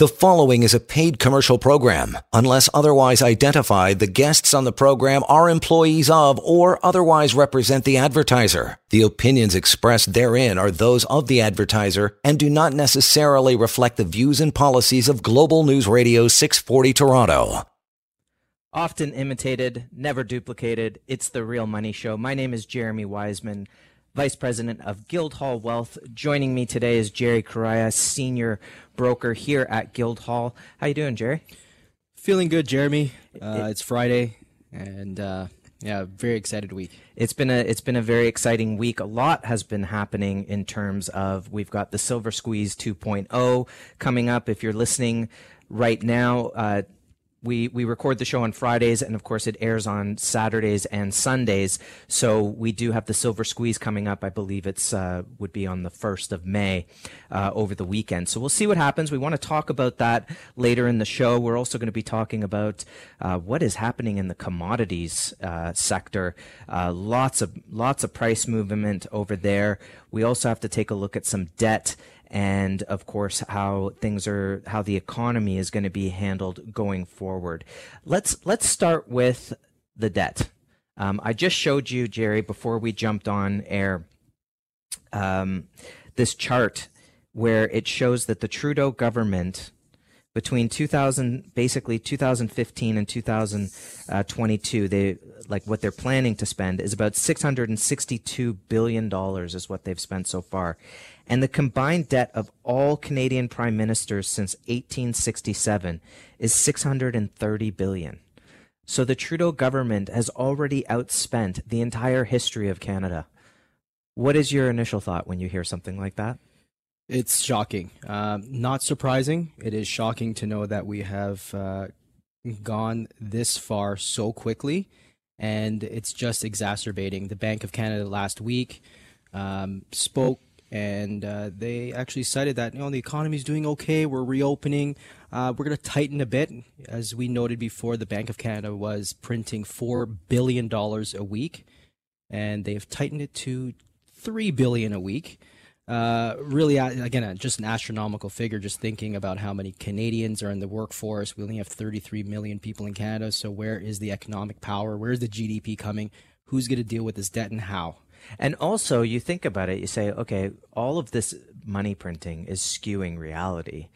The following is a paid commercial program. Unless otherwise identified, the guests on the program are employees of or otherwise represent the advertiser. The opinions expressed therein are those of the advertiser and do not necessarily reflect the views and policies of Global News Radio 640 Toronto. Often imitated, never duplicated. It's the Real Money Show. My name is Jeremy Wiseman. Vice President of Guildhall Wealth. Joining me today is Jerry Correia, Senior Broker here at Guildhall. How you doing, Jerry? Feeling good, Jeremy. Uh, it's Friday, and uh, yeah, very excited week. It's been a it's been a very exciting week. A lot has been happening in terms of we've got the Silver Squeeze 2.0 coming up. If you're listening right now. Uh, we we record the show on Fridays, and of course it airs on Saturdays and Sundays. So we do have the Silver Squeeze coming up. I believe it's uh, would be on the first of May uh, over the weekend. So we'll see what happens. We want to talk about that later in the show. We're also going to be talking about uh, what is happening in the commodities uh, sector. Uh, lots of lots of price movement over there. We also have to take a look at some debt and of course how things are how the economy is going to be handled going forward. Let's let's start with the debt. Um, I just showed you, Jerry, before we jumped on air, um, this chart where it shows that the Trudeau government between 2000 basically 2015 and 2022 they like what they're planning to spend is about 662 billion dollars is what they've spent so far and the combined debt of all Canadian prime ministers since 1867 is 630 billion. So the Trudeau government has already outspent the entire history of Canada. What is your initial thought when you hear something like that? It's shocking. Um, not surprising. It is shocking to know that we have uh, gone this far so quickly, and it's just exacerbating. The Bank of Canada last week um, spoke and uh, they actually cited that you know the economy is doing okay. We're reopening. Uh, we're going to tighten a bit, as we noted before. The Bank of Canada was printing four billion dollars a week, and they've tightened it to three billion a week. Uh, really, again, just an astronomical figure. Just thinking about how many Canadians are in the workforce. We only have 33 million people in Canada. So where is the economic power? Where is the GDP coming? Who's going to deal with this debt and how? And also, you think about it, you say, okay, all of this money printing is skewing reality.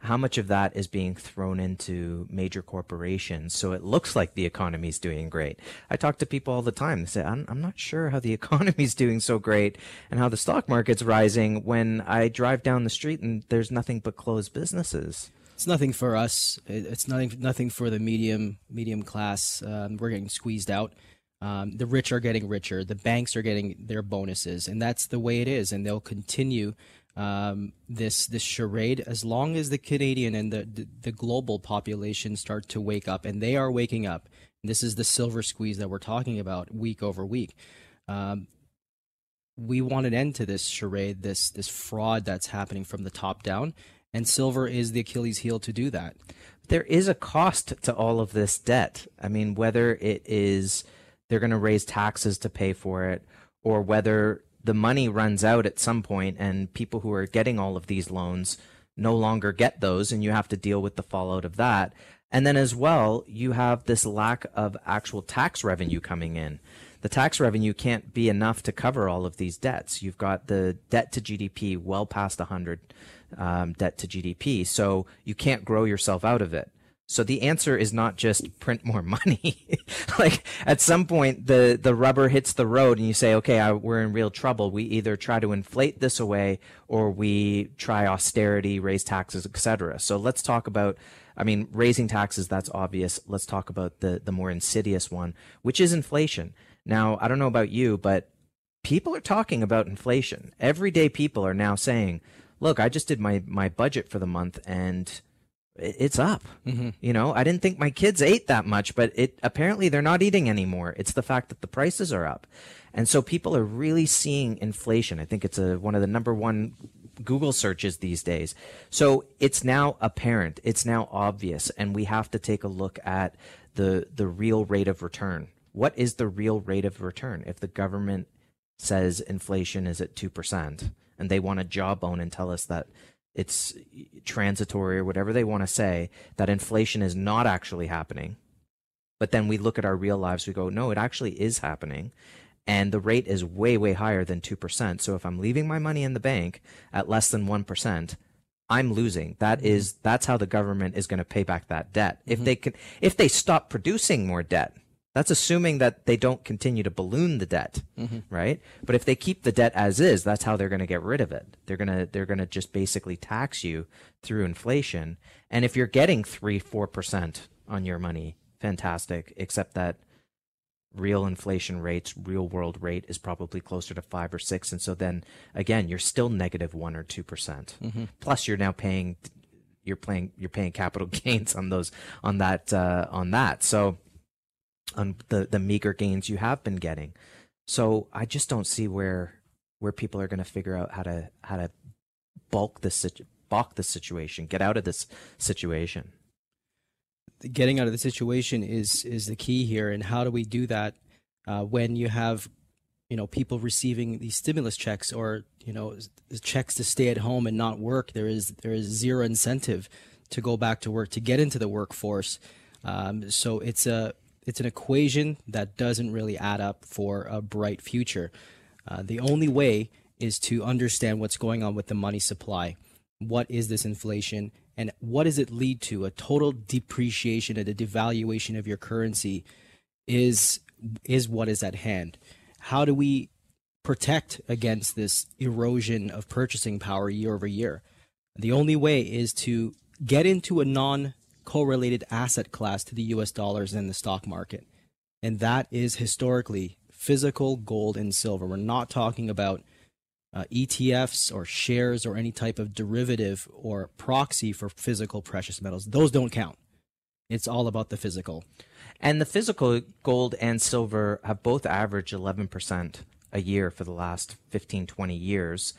How much of that is being thrown into major corporations so it looks like the economy is doing great? I talk to people all the time. They say, I'm, I'm not sure how the economy is doing so great and how the stock market's rising when I drive down the street and there's nothing but closed businesses it's nothing for us. It's nothing nothing for the medium medium class. Um, we're getting squeezed out. Um, the rich are getting richer. The banks are getting their bonuses, and that's the way it is. And they'll continue um, this this charade as long as the Canadian and the, the, the global population start to wake up, and they are waking up. This is the silver squeeze that we're talking about week over week. Um, we want an end to this charade, this this fraud that's happening from the top down, and silver is the Achilles heel to do that. There is a cost to all of this debt. I mean, whether it is they're going to raise taxes to pay for it, or whether the money runs out at some point and people who are getting all of these loans no longer get those and you have to deal with the fallout of that. And then as well, you have this lack of actual tax revenue coming in. The tax revenue can't be enough to cover all of these debts. You've got the debt to GDP well past 100 um, debt to GDP. So you can't grow yourself out of it. So the answer is not just print more money. like at some point, the the rubber hits the road, and you say, "Okay, I, we're in real trouble." We either try to inflate this away, or we try austerity, raise taxes, etc. So let's talk about. I mean, raising taxes, that's obvious. Let's talk about the, the more insidious one, which is inflation. Now, I don't know about you, but people are talking about inflation. Everyday people are now saying, look, I just did my, my budget for the month and it's up. Mm-hmm. You know, I didn't think my kids ate that much, but it apparently they're not eating anymore. It's the fact that the prices are up. And so people are really seeing inflation. I think it's a, one of the number one Google searches these days. So it's now apparent, it's now obvious, and we have to take a look at the the real rate of return. What is the real rate of return if the government says inflation is at 2% and they want to jawbone and tell us that it's transitory or whatever they want to say, that inflation is not actually happening. But then we look at our real lives, we go, no, it actually is happening. And the rate is way, way higher than 2%. So if I'm leaving my money in the bank at less than 1%, I'm losing. That mm-hmm. that's how the government is going to pay back that debt. Mm-hmm. If they can, if they stop producing more debt, that's assuming that they don't continue to balloon the debt, mm-hmm. right? But if they keep the debt as is, that's how they're going to get rid of it. They're going to they're going to just basically tax you through inflation. And if you're getting 3 4% on your money, fantastic, except that real inflation rates, real world rate is probably closer to 5 or 6 and so then again, you're still negative 1 or 2%. percent mm-hmm. Plus you're now paying you're paying you're paying capital gains on those on that uh, on that. So on the the meager gains you have been getting. So I just don't see where where people are going to figure out how to how to bulk this balk the situation, get out of this situation. Getting out of the situation is is the key here, and how do we do that uh, when you have you know people receiving these stimulus checks or you know checks to stay at home and not work? There is there is zero incentive to go back to work to get into the workforce. Um, so it's a it's an equation that doesn't really add up for a bright future. Uh, the only way is to understand what's going on with the money supply. What is this inflation and what does it lead to? A total depreciation and a devaluation of your currency is is what is at hand. How do we protect against this erosion of purchasing power year over year? The only way is to get into a non correlated asset class to the US dollars in the stock market. And that is historically physical gold and silver. We're not talking about uh, ETFs or shares or any type of derivative or proxy for physical precious metals. Those don't count. It's all about the physical. And the physical gold and silver have both averaged 11% a year for the last 15, 20 years.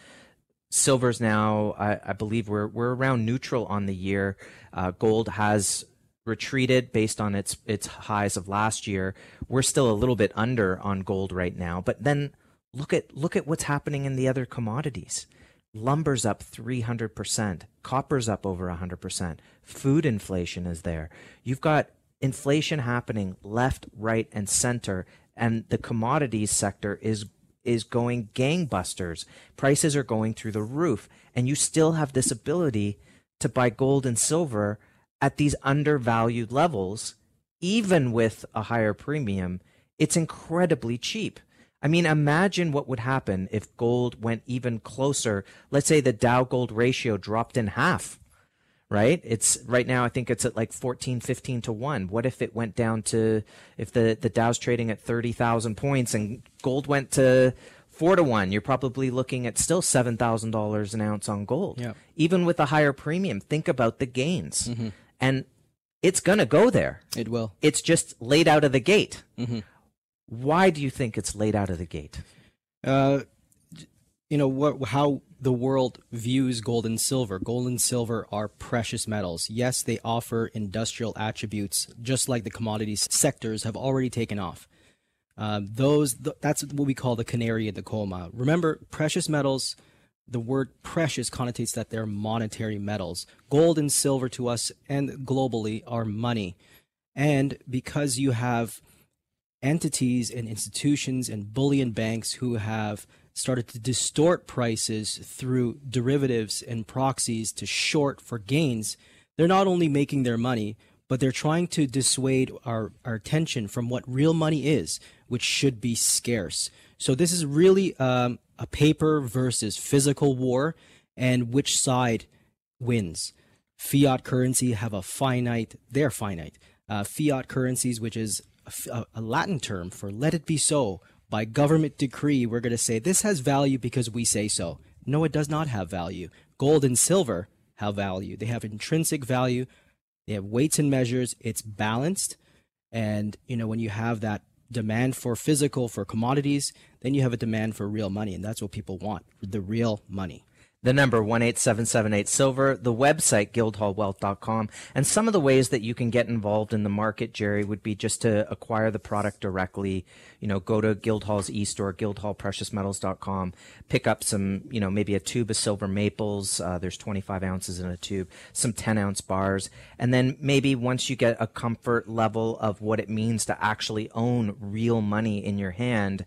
Silver's now, I, I believe, we're we're around neutral on the year. Uh, gold has retreated based on its its highs of last year. We're still a little bit under on gold right now, but then look at look at what's happening in the other commodities. Lumber's up 300%, copper's up over 100%. Food inflation is there. You've got inflation happening left, right, and center, and the commodities sector is is going gangbusters. Prices are going through the roof, and you still have this ability to buy gold and silver at these undervalued levels, even with a higher premium. It's incredibly cheap. I mean, imagine what would happen if gold went even closer. Let's say the Dow gold ratio dropped in half right? It's right now, I think it's at like 14, 15 to 1. What if it went down to, if the, the Dow's trading at 30,000 points and gold went to 4 to 1? You're probably looking at still $7,000 an ounce on gold. Yeah. Even with a higher premium, think about the gains. Mm-hmm. And it's going to go there. It will. It's just laid out of the gate. Mm-hmm. Why do you think it's laid out of the gate? Uh, you know what how the world views gold and silver. Gold and silver are precious metals. Yes, they offer industrial attributes, just like the commodities sectors have already taken off. Uh, those th- that's what we call the canary in the coal mine. Remember, precious metals. The word precious connotates that they're monetary metals. Gold and silver to us and globally are money. And because you have entities and institutions and bullion banks who have started to distort prices through derivatives and proxies to short for gains, they're not only making their money, but they're trying to dissuade our, our attention from what real money is, which should be scarce. So this is really um, a paper versus physical war, and which side wins. Fiat currency have a finite, they're finite. Uh, fiat currencies, which is a, a Latin term for let it be so, by government decree, we're going to say this has value because we say so. No, it does not have value. Gold and silver have value. They have intrinsic value. They have weights and measures. It's balanced. And, you know, when you have that demand for physical, for commodities, then you have a demand for real money. And that's what people want the real money. The number 18778 silver, the website guildhallwealth.com. And some of the ways that you can get involved in the market, Jerry, would be just to acquire the product directly. You know, go to Guildhall's e-store, guildhallpreciousmetals.com, pick up some, you know, maybe a tube of silver maples. Uh, there's 25 ounces in a tube, some 10 ounce bars. And then maybe once you get a comfort level of what it means to actually own real money in your hand,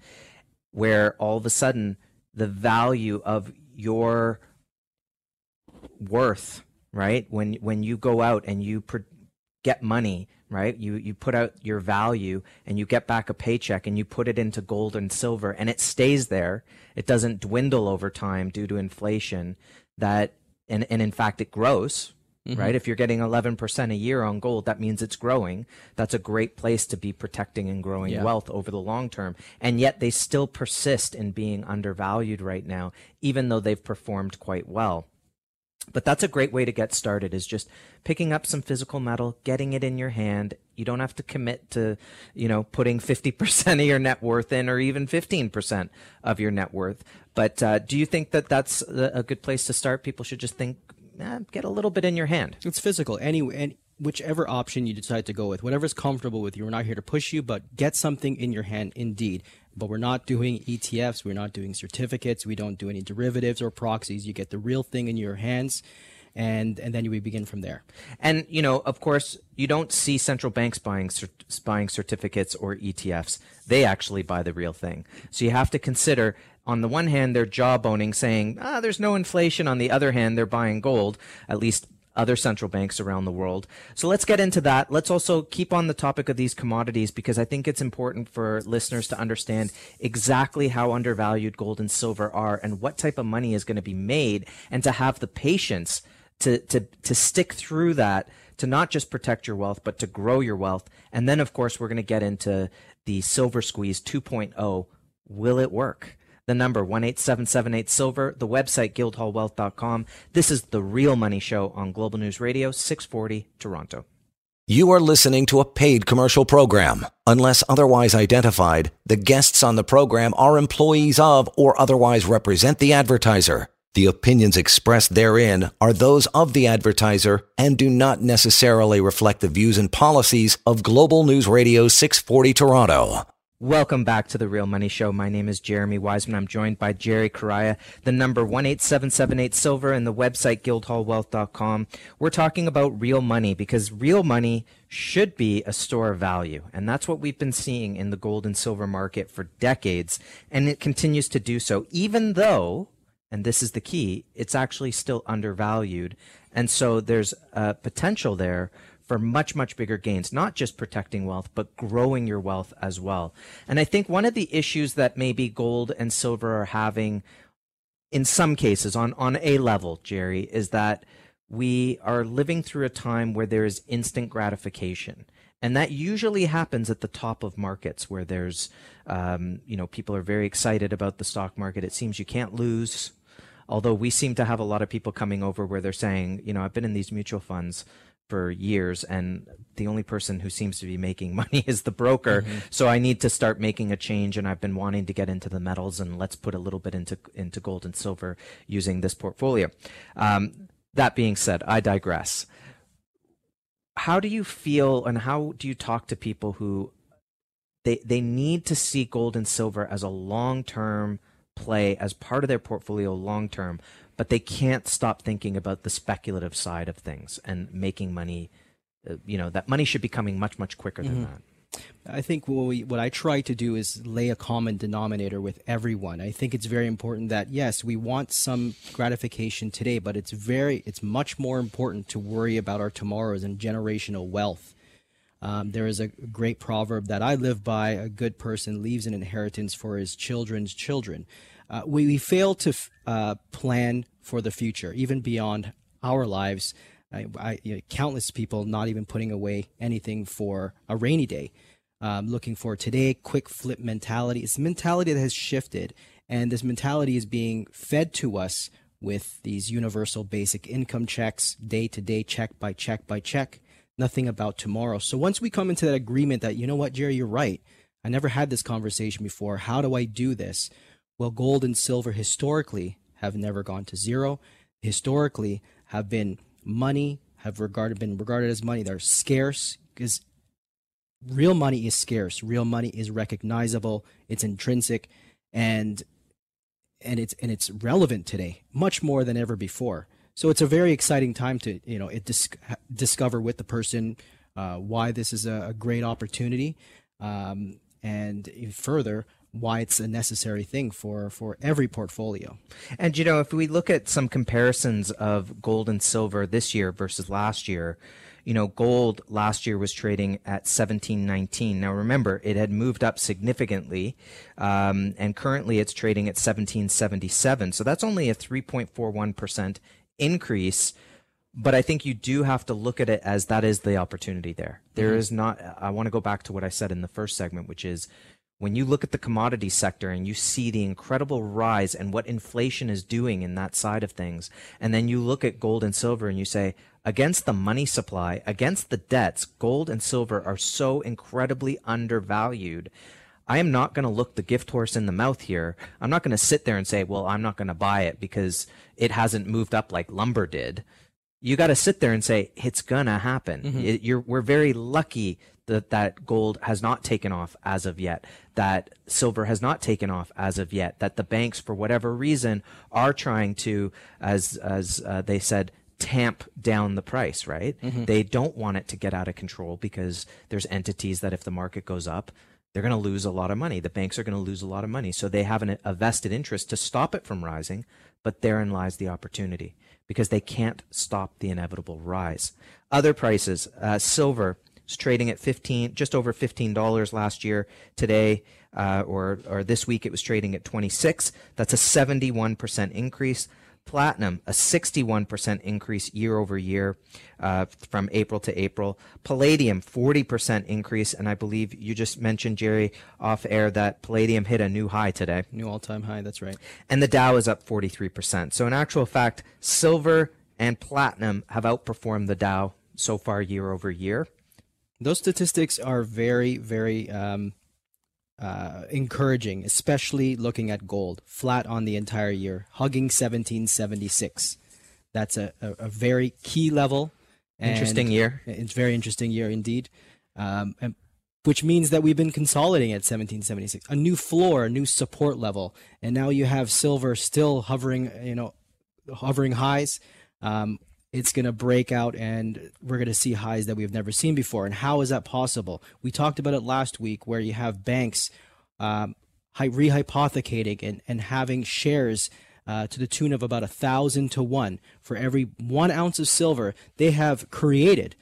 where all of a sudden the value of your worth, right? When when you go out and you pr- get money, right? You you put out your value and you get back a paycheck and you put it into gold and silver and it stays there. It doesn't dwindle over time due to inflation. That and and in fact it grows, Mm-hmm. right? If you're getting 11% a year on gold, that means it's growing. That's a great place to be protecting and growing yeah. wealth over the long term. And yet they still persist in being undervalued right now, even though they've performed quite well. But that's a great way to get started is just picking up some physical metal, getting it in your hand. You don't have to commit to, you know, putting 50% of your net worth in or even 15% of your net worth. But uh, do you think that that's a good place to start? People should just think eh, get a little bit in your hand. It's physical. Anyway, and whichever option you decide to go with, whatever's comfortable with you. We're not here to push you, but get something in your hand indeed. But we're not doing ETFs. We're not doing certificates. We don't do any derivatives or proxies. You get the real thing in your hands. And, and then we begin from there. And you know, of course, you don't see central banks buying buying certificates or ETFs. They actually buy the real thing. So you have to consider on the one hand, they're jawboning, saying, ah, there's no inflation. On the other hand, they're buying gold, at least other central banks around the world. So let's get into that. Let's also keep on the topic of these commodities because I think it's important for listeners to understand exactly how undervalued gold and silver are and what type of money is going to be made and to have the patience to, to, to stick through that to not just protect your wealth, but to grow your wealth. And then, of course, we're going to get into the silver squeeze 2.0. Will it work? The number 18778 silver, the website guildhallwealth.com. This is the Real Money Show on Global News Radio 640 Toronto. You are listening to a paid commercial program. Unless otherwise identified, the guests on the program are employees of or otherwise represent the advertiser. The opinions expressed therein are those of the advertiser and do not necessarily reflect the views and policies of Global News Radio 640 Toronto. Welcome back to the Real Money Show. My name is Jeremy Wiseman. I'm joined by Jerry Correia, the number 18778 Silver and the website guildhallwealth.com. We're talking about real money because real money should be a store of value. And that's what we've been seeing in the gold and silver market for decades. And it continues to do so, even though, and this is the key, it's actually still undervalued. And so there's a potential there for much, much bigger gains, not just protecting wealth, but growing your wealth as well. And I think one of the issues that maybe gold and silver are having in some cases on, on a level, Jerry, is that we are living through a time where there is instant gratification. And that usually happens at the top of markets where there's, um, you know, people are very excited about the stock market. It seems you can't lose. Although we seem to have a lot of people coming over where they're saying, you know, I've been in these mutual funds for years and the only person who seems to be making money is the broker. Mm-hmm. so i need to start making a change and i've been wanting to get into the metals and let's put a little bit into into gold and silver using this portfolio. Um, that being said i digress. How do you feel and how do you talk to people who they they need to see gold and silver as a long term play as part of their portfolio long term but they can't stop thinking about the speculative side of things and making money. Uh, you know that money should be coming much much quicker than mm-hmm. that. I think what, we, what I try to do is lay a common denominator with everyone. I think it's very important that yes, we want some gratification today, but it's very it's much more important to worry about our tomorrows and generational wealth. Um, there is a great proverb that I live by: "A good person leaves an inheritance for his children's children." Uh, we, we, fail to uh, plan for the future, even beyond our lives. I, I, you know, countless people not even putting away anything for a rainy day, um, looking for today, quick flip mentality. It's a mentality that has shifted, and this mentality is being fed to us with these universal basic income checks, day to day, check by check by check, nothing about tomorrow. So once we come into that agreement that, you know what, Jerry, you're right. I never had this conversation before. How do I do this? Well, gold and silver historically have never gone to zero. Historically, have been money have regarded been regarded as money. They're scarce because real money is scarce. Real money is recognizable. It's intrinsic, and and it's and it's relevant today much more than ever before. So it's a very exciting time to you know dis- discover with the person uh, why this is a, a great opportunity, um, and further why it's a necessary thing for for every portfolio. And you know, if we look at some comparisons of gold and silver this year versus last year, you know, gold last year was trading at 1719. Now remember, it had moved up significantly, um, and currently it's trading at 1777. So that's only a 3.41 percent increase. But I think you do have to look at it as that is the opportunity there. There mm-hmm. is not. I want to go back to what I said in the first segment, which is when you look at the commodity sector and you see the incredible rise and what inflation is doing in that side of things, and then you look at gold and silver and you say, against the money supply, against the debts, gold and silver are so incredibly undervalued. I am not going to look the gift horse in the mouth here. I'm not going to sit there and say, well, I'm not going to buy it because it hasn't moved up like lumber did. You got to sit there and say, it's going to happen. Mm-hmm. It, we're very lucky that that gold has not taken off as of yet, that silver has not taken off as of yet, that the banks, for whatever reason, are trying to, as as uh, they said, tamp down the price. Right? Mm-hmm. They don't want it to get out of control because there's entities that if the market goes up, they're going to lose a lot of money. The banks are going to lose a lot of money, so they have an, a vested interest to stop it from rising. But therein lies the opportunity because they can't stop the inevitable rise. Other prices, uh, silver it's trading at 15, just over $15 last year. Today, uh, or, or this week, it was trading at 26. That's a 71% increase. Platinum, a 61% increase year over year uh, from April to April. Palladium, 40% increase. And I believe you just mentioned, Jerry, off air that Palladium hit a new high today. New all time high, that's right. And the Dow is up 43%. So, in actual fact, silver and platinum have outperformed the Dow so far year over year. Those statistics are very, very um, uh, encouraging, especially looking at gold, flat on the entire year, hugging 1776. That's a, a, a very key level. Interesting year. It's very interesting year indeed. Um, and, which means that we've been consolidating at 1776, a new floor, a new support level, and now you have silver still hovering, you know, hovering highs. Um, it's going to break out and we're going to see highs that we've never seen before. And how is that possible? We talked about it last week where you have banks um, rehypothecating and, and having shares uh, to the tune of about a thousand to one for every one ounce of silver. They have created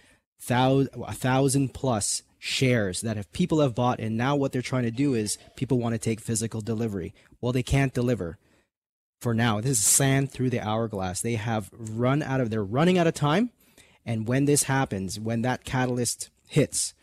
thou- a thousand plus shares that if people have bought and now what they're trying to do is people want to take physical delivery well they can't deliver for now. This is sand through the hourglass. They have run out of, they're running out of time. And when this happens, when that catalyst hits,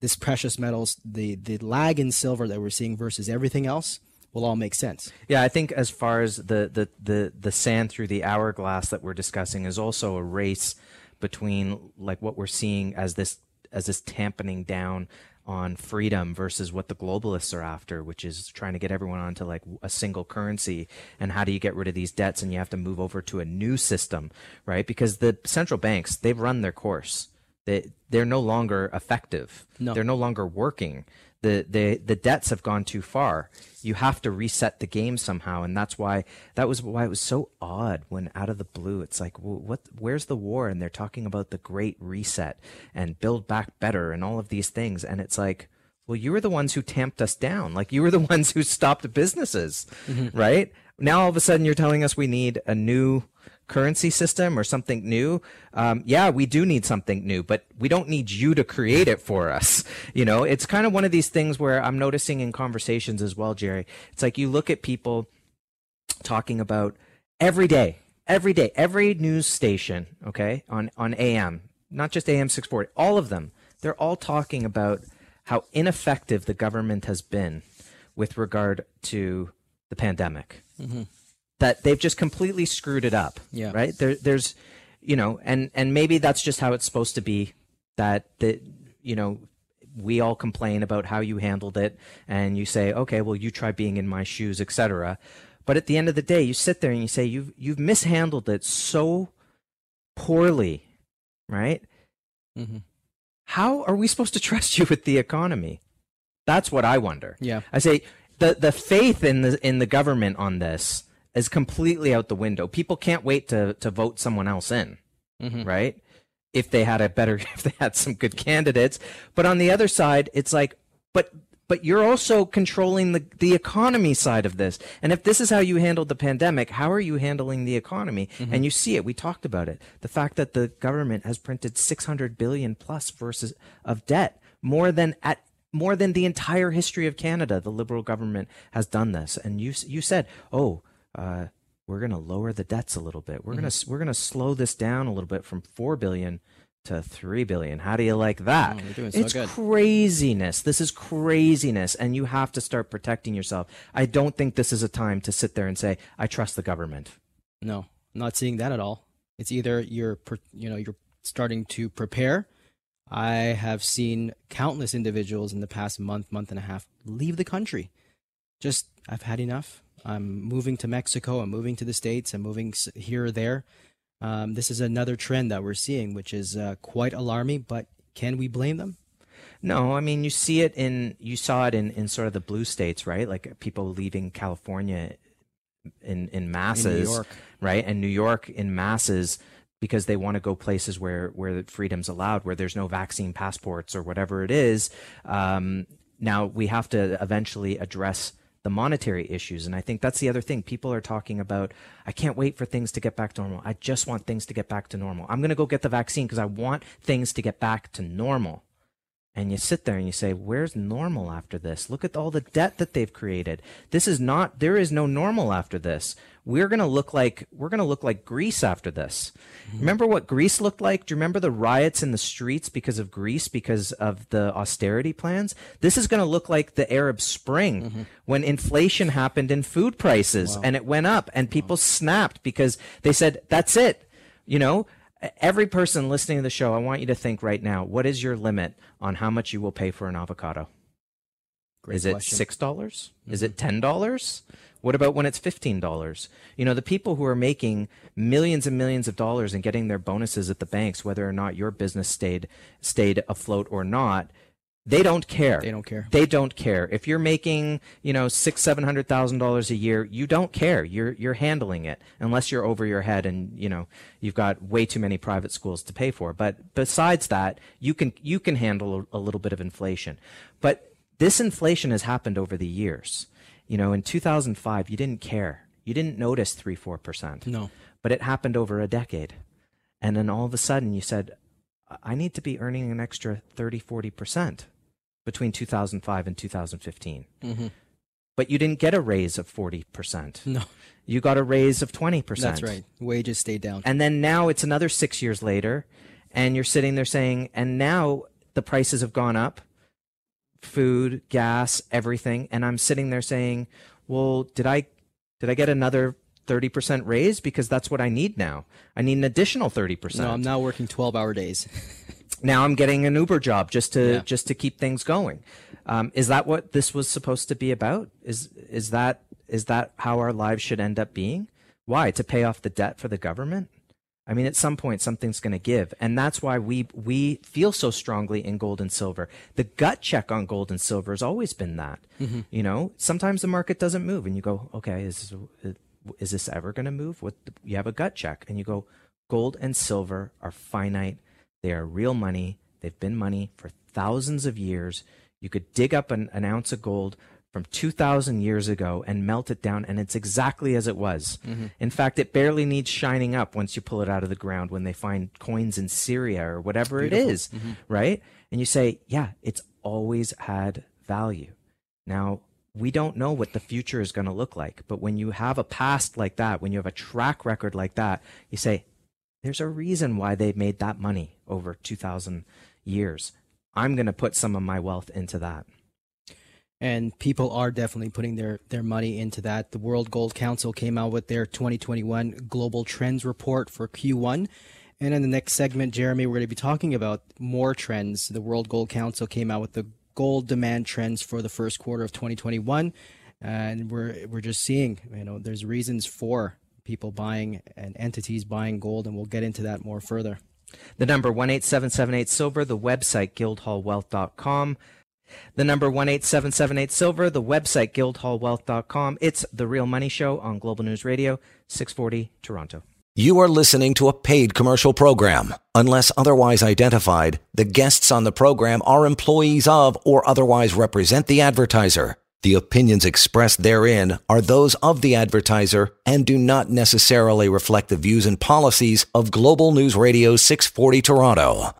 this precious metals, the, the lag in silver that we're seeing versus everything else, will all make sense. Yeah, I think as far as the, the, the, the sand through the hourglass that we're discussing is also a race between like what we're seeing as this as this tamping down on freedom versus what the globalists are after, which is trying to get everyone onto like a single currency. And how do you get rid of these debts? And you have to move over to a new system, right? Because the central banks, they've run their course. They, they're no longer effective. No. They're no longer working the, the the debts have gone too far. You have to reset the game somehow, and that's why that was why it was so odd when out of the blue it's like, well, what? Where's the war? And they're talking about the Great Reset and Build Back Better and all of these things, and it's like, well, you were the ones who tamped us down. Like you were the ones who stopped businesses, mm-hmm. right? Now all of a sudden you're telling us we need a new currency system or something new, um, yeah, we do need something new, but we don't need you to create it for us. You know, it's kind of one of these things where I'm noticing in conversations as well, Jerry. It's like you look at people talking about every day, every day, every news station, okay, on, on AM, not just AM 640, all of them, they're all talking about how ineffective the government has been with regard to the pandemic. Mm-hmm that they've just completely screwed it up. Yeah. Right. There, there's, you know, and and maybe that's just how it's supposed to be. That that you know we all complain about how you handled it, and you say, okay, well, you try being in my shoes, etc. But at the end of the day, you sit there and you say you've you've mishandled it so poorly, right? Mm-hmm. How are we supposed to trust you with the economy? That's what I wonder. Yeah. I say the the faith in the in the government on this is completely out the window. People can't wait to to vote someone else in, Mm-hmm. right? If they had a better, if they had some good candidates. But on the other side, it's like, but but you're also controlling the the economy side of this. And if this is how you handled the pandemic, how are you handling the economy? And you see it. We talked about it. The fact that the government has printed 600 billion plus versus of debt, more than at more than the entire history of Canada, the Liberal government has done this. And you you said, oh, uh, we're going to lower the debts a little bit. We're going to we're going to slow this down a little bit from four billion to three billion. How do you like that? Oh, so it's good. craziness. This is craziness, and you have to start protecting yourself. I don't think this is a time to sit there and say, "I trust the government." No, I'm not seeing that at all. It's either you're, you know, you're starting to prepare. I have seen countless individuals in the past month, month and a half leave the country. Just, I've had enough. I'm moving to Mexico. I'm moving to the States. I'm moving here or there. Um, this is another trend that we're seeing, which is uh, quite alarming. But can we blame them? No, I mean you see it in you saw it in, in sort of the blue states, right? Like people leaving California in in masses, York. right? And New York in masses because they want to go places where where freedom's allowed, where there's no vaccine passports or whatever it is. Um, now we have to eventually address the monetary issues, and I think that's the other thing. People are talking about. I can't wait for things to get back to normal. I just want things to get back to normal. I'm going to go get the vaccine because I want things to get back to normal and you sit there and you say where's normal after this look at all the debt that they've created this is not there is no normal after this we're going to look like we're going to look like greece after this. Remember what greece looked like? Do you remember the riots in the streets because of greece because of the austerity plans? This is going to look like the arab spring when inflation happened in food prices and it went up and people snapped because they said that's it. You know every person listening to the show, I want you to think right now: what is your limit on how much you will pay for an avocado? Great is it question. six dollars? Is it mm-hmm. ten dollars? What about when it's fifteen dollars? You know, the people who are making millions and millions of dollars and getting their bonuses at the banks, whether or not your business stayed stayed afloat or not, they don't care. They don't care. They don't care. If you're making, you know, six, seven hundred thousand dollars a year, you don't care. You're you're handling it unless you're over your head and you know you've got way too many private schools to pay for. But besides that, you can you can handle a, a little bit of inflation. But this inflation has happened over the years. You know, in 2005, you didn't care. You didn't notice three, four percent. No. But it happened over a decade, and then all of a sudden you said, "I need to be earning an extra 30, 40 percent." between 2005 and 2015. Mm-hmm. But you didn't get a raise of 40%. No, You got a raise of 20%. that's right. Wages stayed down. And then now it's another six years later, and you're sitting there saying, and now the prices have gone up food, gas, everything. And I'm sitting there saying, well, did I, did I get another 30% raise? Because that's what I need now. I need an additional 30%. no, I'm now working 12 hour days. now I'm getting an Uber job just to Yeah. just to keep things going. Um, is that what this was supposed to be about? Is is that is that how our lives should end up being? Why to pay off the debt for the government? I mean, at some point, something's going to give, and that's why we we feel so strongly in gold and silver. The gut check on gold and silver has always been that. Mm-hmm. You know, sometimes the market doesn't move, and you go, okay, is this, is this ever going to move? What you have a gut check, and you go, gold and silver are finite. They are real money. They've been money for thousands of years. You could dig up an, an ounce of gold from 2,000 years ago and melt it down, and it's exactly as it was. Mm-hmm. In fact, it barely needs shining up once you pull it out of the ground when they find coins in Syria or whatever it is, mm-hmm. right? And you say, yeah, it's always had value. Now, we don't know what the future is going to look like, but when you have a past like that, when you have a track record like that, you say, there's a reason why they made that money over 2,000 years. I'm going to put some of my wealth into that. And people are definitely putting their, their money into that. The World Gold Council came out with their 2021 Global Trends Report for Q1. And in the next segment, Jeremy, we're going to be talking about more trends. The World Gold Council came out with the gold demand trends for the first quarter of 2021. and we're we're just seeing you know there's reasons for people buying and entities buying gold, and we'll get into that more further. The number 18778 Silver, the website guildhallwealth.com. The number 18778 Silver, the website guildhallwealth.com. It's The Real Money Show on Global News Radio, 640 Toronto. You are listening to a paid commercial program. Unless otherwise identified, the guests on the program are employees of or otherwise represent the advertiser. The opinions expressed therein are those of the advertiser and do not necessarily reflect the views and policies of Global News Radio 640 Toronto.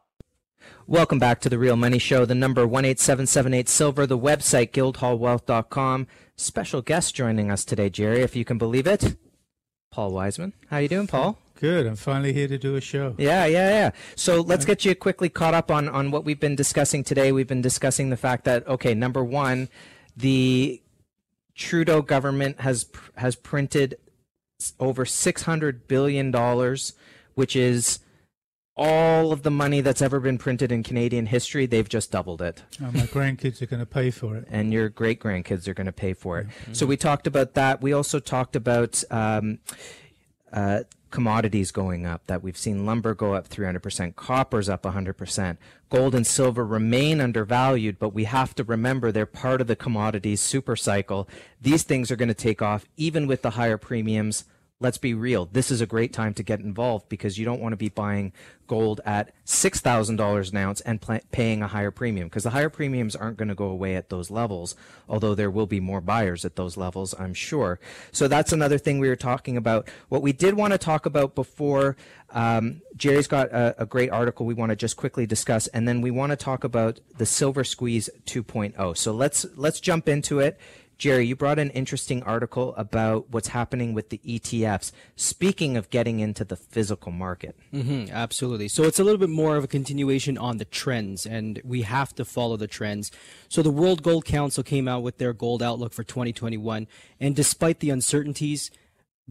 Welcome back to the Real Money Show. The number 18778 Silver, the website guildhallwealth.com. Special guest joining us today, Jerry, if you can believe it. Paul Wiseman. How you doing, Paul? Good. I'm finally here to do a show. Yeah, yeah, yeah. So let's get you quickly caught up on on what we've been discussing today. We've been discussing the fact that okay, number 1, the Trudeau government has has printed over 600 billion dollars, which is all of the money that's ever been printed in Canadian history, they've just doubled it. Oh, my grandkids are going to pay for it. And your great grandkids are going to pay for it. Mm-hmm. So we talked about that. We also talked about um, uh, commodities going up, that we've seen lumber go up 300%, copper's up 100%. Gold and silver remain undervalued, but we have to remember they're part of the commodities super cycle. These things are going to take off even with the higher premiums let's be real. This is a great time to get involved because you don't want to be buying gold at $6,000 an ounce and pl- paying a higher premium because the higher premiums aren't going to go away at those levels, although there will be more buyers at those levels, I'm sure. So that's another thing we were talking about. What we did want to talk about before, um, Jerry's got a, a great article we want to just quickly discuss, and then we want to talk about the Silver Squeeze 2.0. So let's let's jump into it. Jerry, you brought an interesting article about what's happening with the ETFs. Speaking of getting into the physical market. Mm-hmm, absolutely. So it's a little bit more of a continuation on the trends, and we have to follow the trends. So the World Gold Council came out with their gold outlook for 2021, and despite the uncertainties,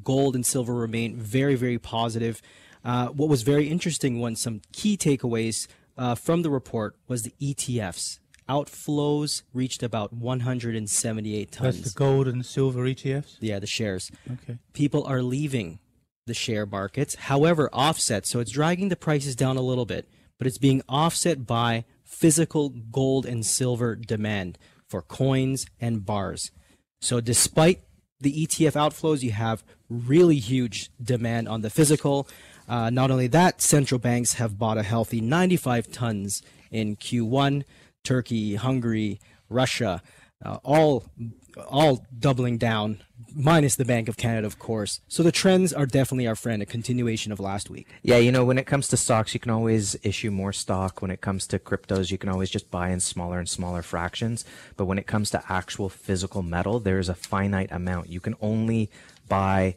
gold and silver remain very, very positive. Uh, what was very interesting, one some key takeaways uh, from the report was the ETFs outflows reached about 178 tons. That's the gold and silver ETFs? Yeah, the shares. Okay. People are leaving the share markets. However, offset, so it's dragging the prices down a little bit, but it's being offset by physical gold and silver demand for coins and bars. So despite the ETF outflows, you have really huge demand on the physical. Uh, not only that, central banks have bought a healthy 95 tons in Q1. Turkey, Hungary, Russia, uh, all all doubling down, minus the Bank of Canada, of course. So the trends are definitely our friend, a continuation of last week. Yeah, you know, when it comes to stocks, you can always issue more stock. When it comes to cryptos, you can always just buy in smaller and smaller fractions. But when it comes to actual physical metal, there's a finite amount. You can only buy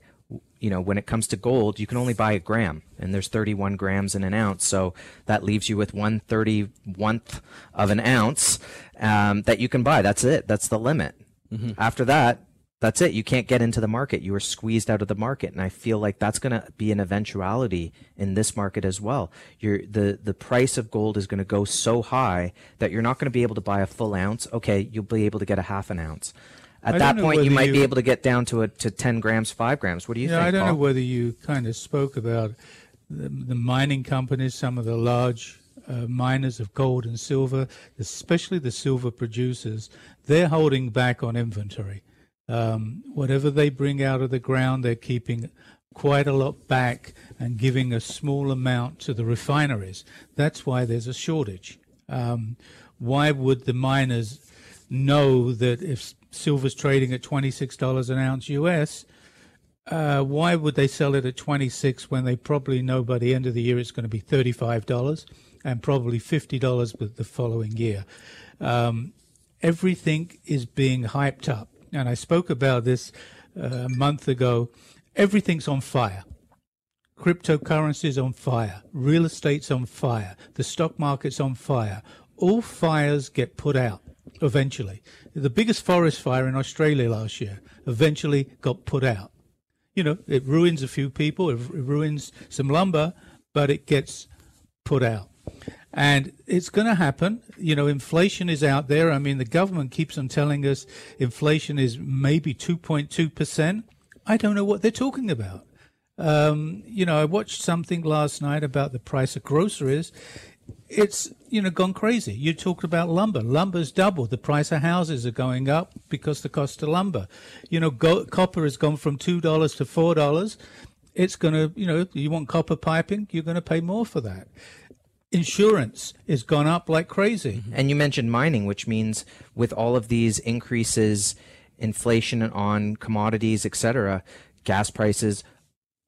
you know, when it comes to gold, you can only buy a gram, and there's 31 grams in an ounce. So that leaves you with 131th of an ounce um, that you can buy. That's it. That's the limit. Mm-hmm. After that, that's it. You can't get into the market. You are squeezed out of the market, and I feel like that's going to be an eventuality in this market as well. You're, the the price of gold is going to go so high that you're not going to be able to buy a full ounce. Okay, you'll be able to get a half an ounce. At that point, you might you, be able to get down to a, to 10 grams, 5 grams. What do you yeah, think? I don't Paul? know whether you kind of spoke about the, the mining companies, some of the large uh, miners of gold and silver, especially the silver producers. They're holding back on inventory. Um, whatever they bring out of the ground, they're keeping quite a lot back and giving a small amount to the refineries. That's why there's a shortage. Um, why would the miners know that if silver's trading at $26 an ounce US, uh, why would they sell it at 26 when they probably know by the end of the year it's going to be $35 and probably $50 the following year? Um, everything is being hyped up. And I spoke about this uh, a month ago. Everything's on fire. Cryptocurrency's on fire. Real estate's on fire. The stock market's on fire. All fires get put out eventually. The biggest forest fire in Australia last year eventually got put out. You know, it ruins a few people, it ruins some lumber, but it gets put out. And it's going to happen. You know, inflation is out there. I mean, the government keeps on telling us inflation is maybe 2.2%. I don't know what they're talking about. Um, you know, I watched something last night about the price of groceries. It's, you know, gone crazy. You talked about lumber. Lumber's doubled. The price of houses are going up because the cost of lumber. You know, go, copper has gone from $2 to $4. It's going to, you know, you want copper piping, you're going to pay more for that insurance has gone up like crazy. Mm-hmm. And you mentioned mining, which means with all of these increases, inflation on commodities, etc., gas prices,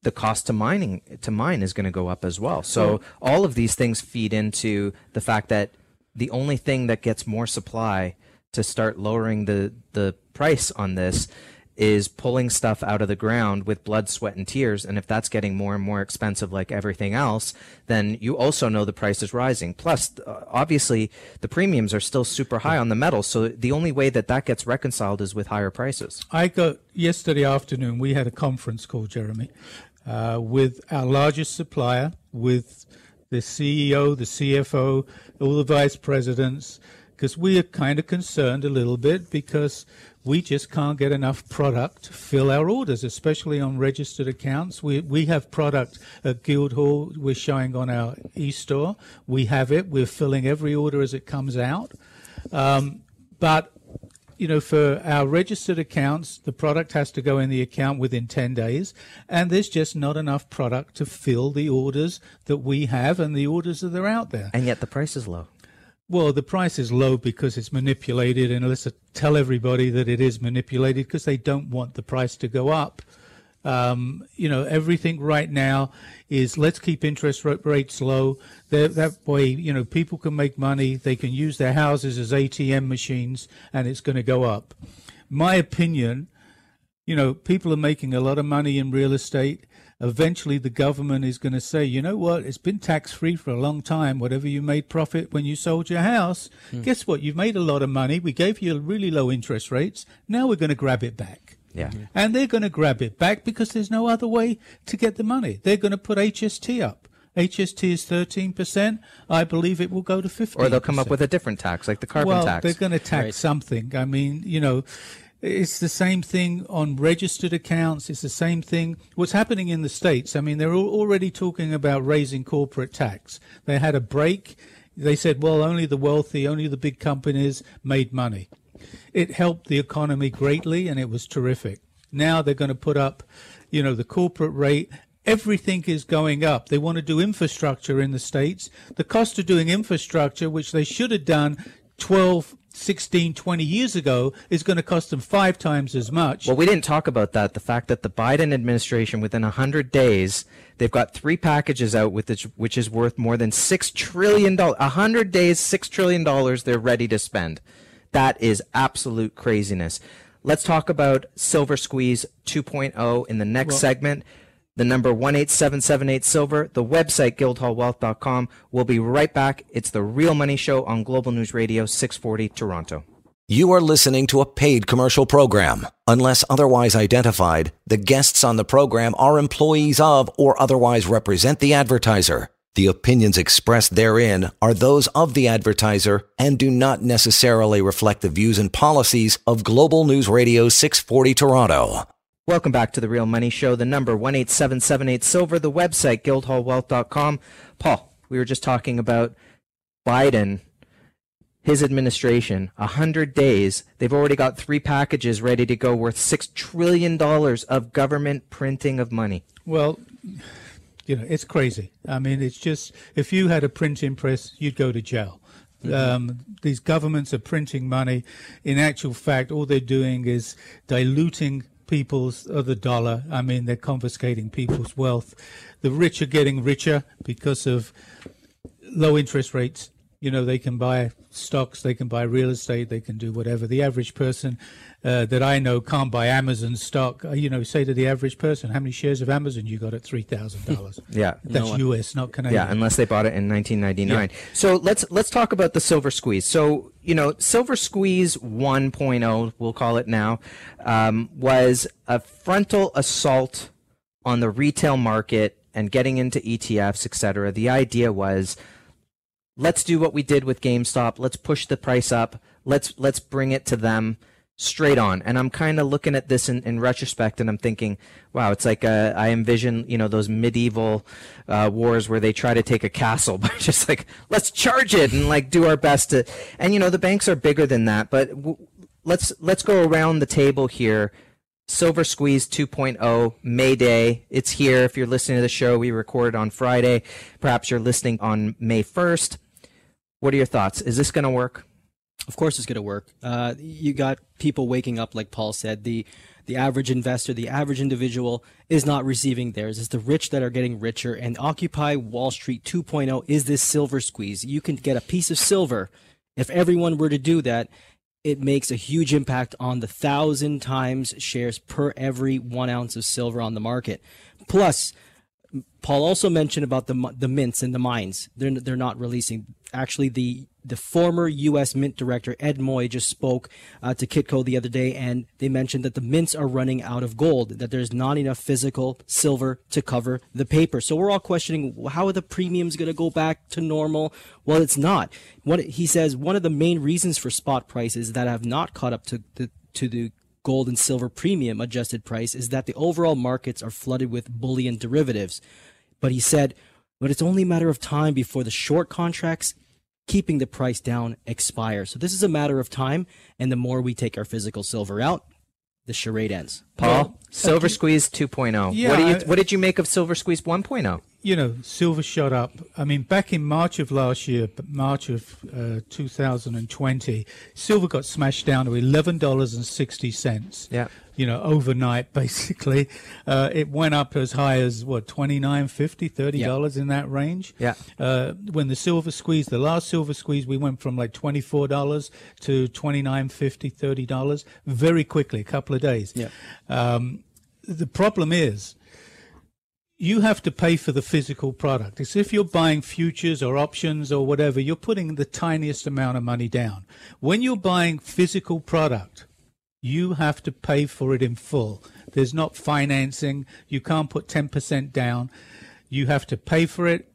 the cost to mining to mine is going to go up as well. So all of these things feed into the fact that the only thing that gets more supply to start lowering the the price on this is pulling stuff out of the ground with blood, sweat, and tears. And if that's getting more and more expensive, like everything else, then you also know the price is rising. Plus, uh, obviously, the premiums are still super high on the metals. So the only way that that gets reconciled is with higher prices. I got yesterday afternoon. We had a conference call, Jeremy, uh, with our largest supplier, with the CEO, the CFO, all the vice presidents, because we are kind of concerned a little bit because we just can't get enough product to fill our orders, especially on registered accounts. We we have product at Guildhall. We're showing on our e-store. We have it. We're filling every order as it comes out. Um, but you know, for our registered accounts, the product has to go in the account within 10 days, and there's just not enough product to fill the orders that we have and the orders that are out there. And yet the price is low. Well, the price is low because it's manipulated, and let's tell everybody that it is manipulated because they don't want the price to go up. Um, you know, everything right now is let's keep interest rates low. That, that way, you know, people can make money. They can use their houses as ATM machines, and it's going to go up. My opinion, you know, people are making a lot of money in real estate. Eventually, the government is going to say, you know what, it's been tax free for a long time. Whatever you made profit when you sold your house, hmm. guess what? You've made a lot of money. We gave you really low interest rates. Now we're going to grab it back. Yeah. And they're going to grab it back because there's no other way to get the money. They're going to put HST up. HST is 13%. I believe it will go to 15 Or they'll come up with a different tax, like the carbon well, tax. they're going to tax right. something. I mean, you know, it's the same thing on registered accounts. It's the same thing. What's happening in the States, I mean, they're already talking about raising corporate tax. They had a break. They said, well, only the wealthy, only the big companies made money. It helped the economy greatly and it was terrific. Now they're going to put up, you know, the corporate rate. Everything is going up. They want to do infrastructure in the States. The cost of doing infrastructure, which they should have done 12, 16, 20 years ago is going to cost them five times as much. Well, we didn't talk about that. The fact that the Biden administration, within 100 days, they've got three packages out with which, which is worth more than $6 trillion. 100 days, $6 trillion they're ready to spend. That is absolute craziness. Let's talk about Silver Squeeze 2.0 in the next well, segment. The number 18778 Silver, the website guildhallwealth.com. We'll be right back. It's the Real Money Show on Global News Radio 640 Toronto. You are listening to a paid commercial program. Unless otherwise identified, the guests on the program are employees of or otherwise represent the advertiser. The opinions expressed therein are those of the advertiser and do not necessarily reflect the views and policies of Global News Radio 640 Toronto. Welcome back to the Real Money Show. The number 18778 Silver, the website guildhallwealth.com. Paul, we were just talking about Biden, his administration, 100 days. They've already got three packages ready to go worth $6 trillion of government printing of money. Well, you know, it's crazy. I mean, it's just if you had a printing press, you'd go to jail. Mm-hmm. Um, these governments are printing money. In actual fact, all they're doing is diluting people's other dollar. I mean, they're confiscating people's wealth. The rich are getting richer because of low interest rates. You know, they can buy stocks, they can buy real estate, they can do whatever. The average person uh, that I know can't buy Amazon stock. Uh, you know, say to the average person, how many shares of Amazon you got at three thousand dollars? yeah, that's no U.S., not Canadian. Yeah, unless they bought it in 1999. Yeah. So let's let's talk about the Silver Squeeze. So you know, Silver Squeeze 1.0, we'll call it now, um, was a frontal assault on the retail market and getting into ETFs, etc. The idea was let's do what we did with GameStop. Let's push the price up. Let's let's bring it to them straight on. And I'm kind of looking at this in, in retrospect, and I'm thinking, wow, it's like uh, I envision you know those medieval uh, wars where they try to take a castle by just like let's charge it and like do our best to. And you know the banks are bigger than that, but w- let's let's go around the table here. Silver Squeeze 2.0 May Day. It's here. If you're listening to the show, we recorded on Friday. Perhaps you're listening on May 1st. What are your thoughts? Is this going to work? Of course, it's going to work. Uh, you got people waking up, like Paul said. The the average investor, the average individual, is not receiving theirs. It's the rich that are getting richer. And Occupy Wall Street 2.0 is this silver squeeze. You can get a piece of silver. If everyone were to do that, it makes a huge impact on the thousand times shares per every one ounce of silver on the market. Plus, Paul also mentioned about the the mints and the mines. They're they're not releasing. Actually, the the former U.S. Mint director Ed Moy just spoke uh, to Kitco the other day, and they mentioned that the mints are running out of gold. That there's not enough physical silver to cover the paper. So we're all questioning how are the premiums going to go back to normal? Well, it's not. What he says one of the main reasons for spot prices that have not caught up to the to the gold and silver premium adjusted price is that the overall markets are flooded with bullion derivatives. But he said, but it's only a matter of time before the short contracts keeping the price down expire. So this is a matter of time, and the more we take our physical silver out, the charade ends. Paul, well, Silver Squeeze 2.0. Yeah, what, do you, what did you make of Silver Squeeze 1.0? You know, silver shot up. I mean, back in March of last year, March of uh, 2020, silver got smashed down to $11.60. Yeah you know, overnight, basically. Uh, it went up as high as, what, $29, $50, $30 in that range. Yeah. Uh, when the silver squeeze, the last silver squeeze, we went from like $24 to $29, $50, $30 very quickly, a couple of days. Yeah. Um, the problem is, you have to pay for the physical product. It's if you're buying futures or options or whatever, you're putting the tiniest amount of money down. When you're buying physical product, you have to pay for it in full. There's not financing. You can't put 10% down. You have to pay for it.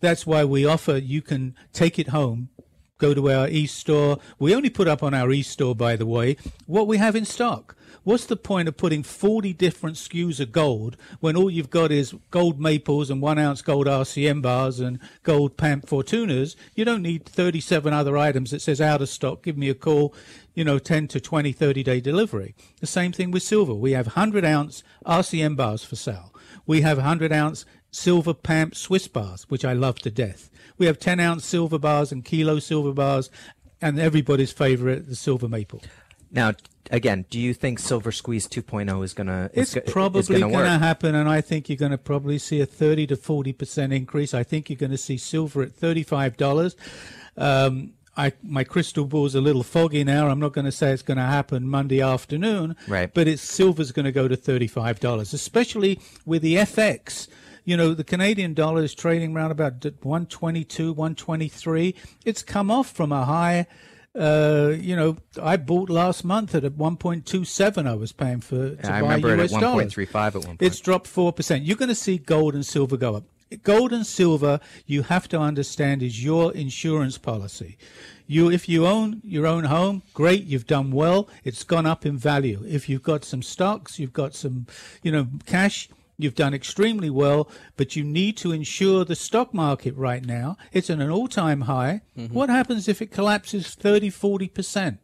That's why we offer you can take it home, go to our e-store. We only put up on our e-store, by the way, what we have in stock. What's the point of putting 40 different SKUs of gold when all you've got is gold maples and one ounce gold RCM bars and gold PAMP Fortunas? You don't need 37 other items that says out of stock. Give me a call you know, 10 to 20, 30 day delivery. The same thing with silver. We have 100 ounce RCM bars for sale. We have 100 ounce silver PAMP Swiss bars, which I love to death. We have 10 ounce silver bars and kilo silver bars, and everybody's favorite, the silver maple. Now, again, do you think Silver Squeeze 2.0 is going to? It's probably going to happen, and I think you're going to probably see a 30 to 40 percent increase. I think you're going to see silver at 35 dollars. Um, I, my crystal ball's a little foggy now. I'm not going to say it's going to happen Monday afternoon, right. but it's silver's going to go to $35, especially with the FX. You know, the Canadian dollar is trading around about 122, 123. It's come off from a high. Uh, you know, I bought last month at 1.27. I was paying for to buy I remember US it at 1.35 at one point. It's dropped four percent. You're going to see gold and silver go up gold and silver you have to understand is your insurance policy you if you own your own home great you've done well it's gone up in value if you've got some stocks you've got some you know cash you've done extremely well but you need to ensure the stock market right now. It's at an all-time high. Mm-hmm. what happens if it collapses 30 40%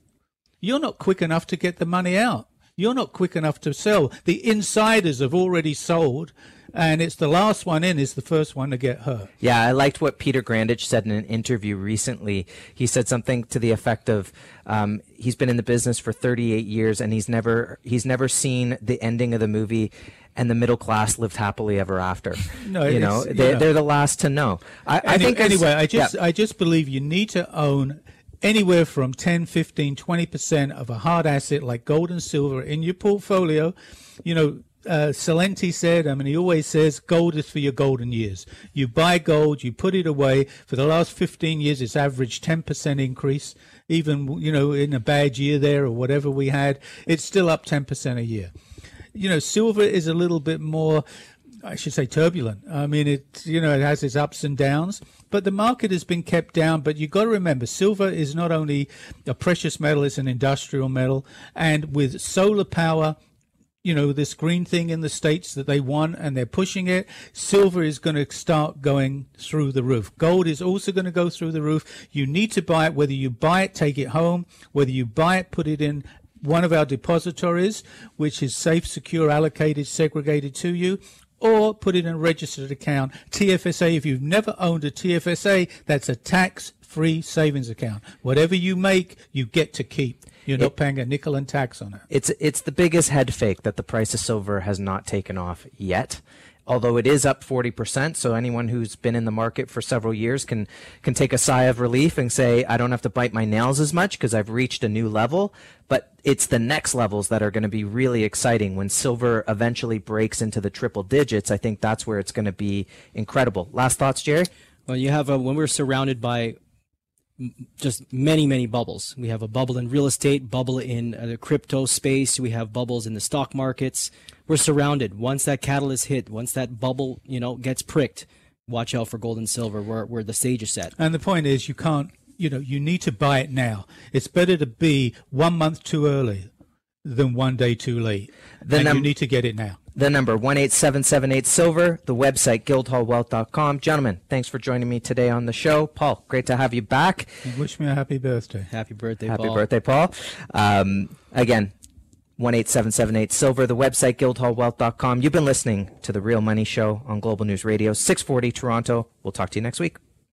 you're not quick enough to get the money out. You're not quick enough to sell. The insiders have already sold and it's the last one in is the first one to get hurt. Yeah, I liked what Peter Grandich said in an interview recently. He said something to the effect of, um, he's been in the business for 38 years and he's never he's never seen the ending of the movie and the middle class lived happily ever after. No, you know, they, they're the last to know. I, I think anyway. I just yeah. I just believe you need to own anywhere from 10, 15, 20% of a hard asset like gold and silver in your portfolio. You know, uh, Celente said, I mean, he always says, gold is for your golden years. You buy gold, you put it away. For the last 15 years, it's averaged 10% increase. Even, you know, in a bad year there or whatever we had, it's still up 10% a year. You know, silver is a little bit more I should say turbulent. I mean, it you know it has its ups and downs, but the market has been kept down. But you've got to remember, silver is not only a precious metal; it's an industrial metal, and with solar power. You know, this green thing in the States that they want and they're pushing it. Silver is going to start going through the roof. Gold is also going to go through the roof. You need to buy it, whether you buy it, take it home, whether you buy it, put it in one of our depositories, which is safe, secure, allocated, segregated to you, or put it in a registered account. TFSA, if you've never owned a TFSA, that's a tax free savings account. Whatever you make, you get to keep. You're not paying a nickel and tax on it. It's it's the biggest head fake that the price of silver has not taken off yet although it is up 40%. So anyone who's been in the market for several years can, can take a sigh of relief and say, I don't have to bite my nails as much because I've reached a new level. But it's the next levels that are going to be really exciting when silver eventually breaks into the triple digits. I think that's where it's going to be incredible. Last thoughts, Jerry? Well, you have a, when we're surrounded by just many many bubbles we have a bubble in real estate bubble in uh, the crypto space we have bubbles in the stock markets we're surrounded. Once that catalyst hit, once that bubble, you know, gets pricked, watch out for gold and silver where, where the stage is set. And the point is, you can't, you know, you need to buy it now. It's better to be one month too early than one day too late. Then you need to get it now. The number one eight seven seven eight silver. The website guildhallwealth.com. Gentlemen, thanks for joining me today on the show. Paul, great to have you back. wish me a happy birthday. Happy birthday, happy Paul. birthday, Paul. Um, again, one eight seven seven eight silver the website guildhallwealth.com you've been listening to the real money show on global news radio 640 toronto we'll talk to you next week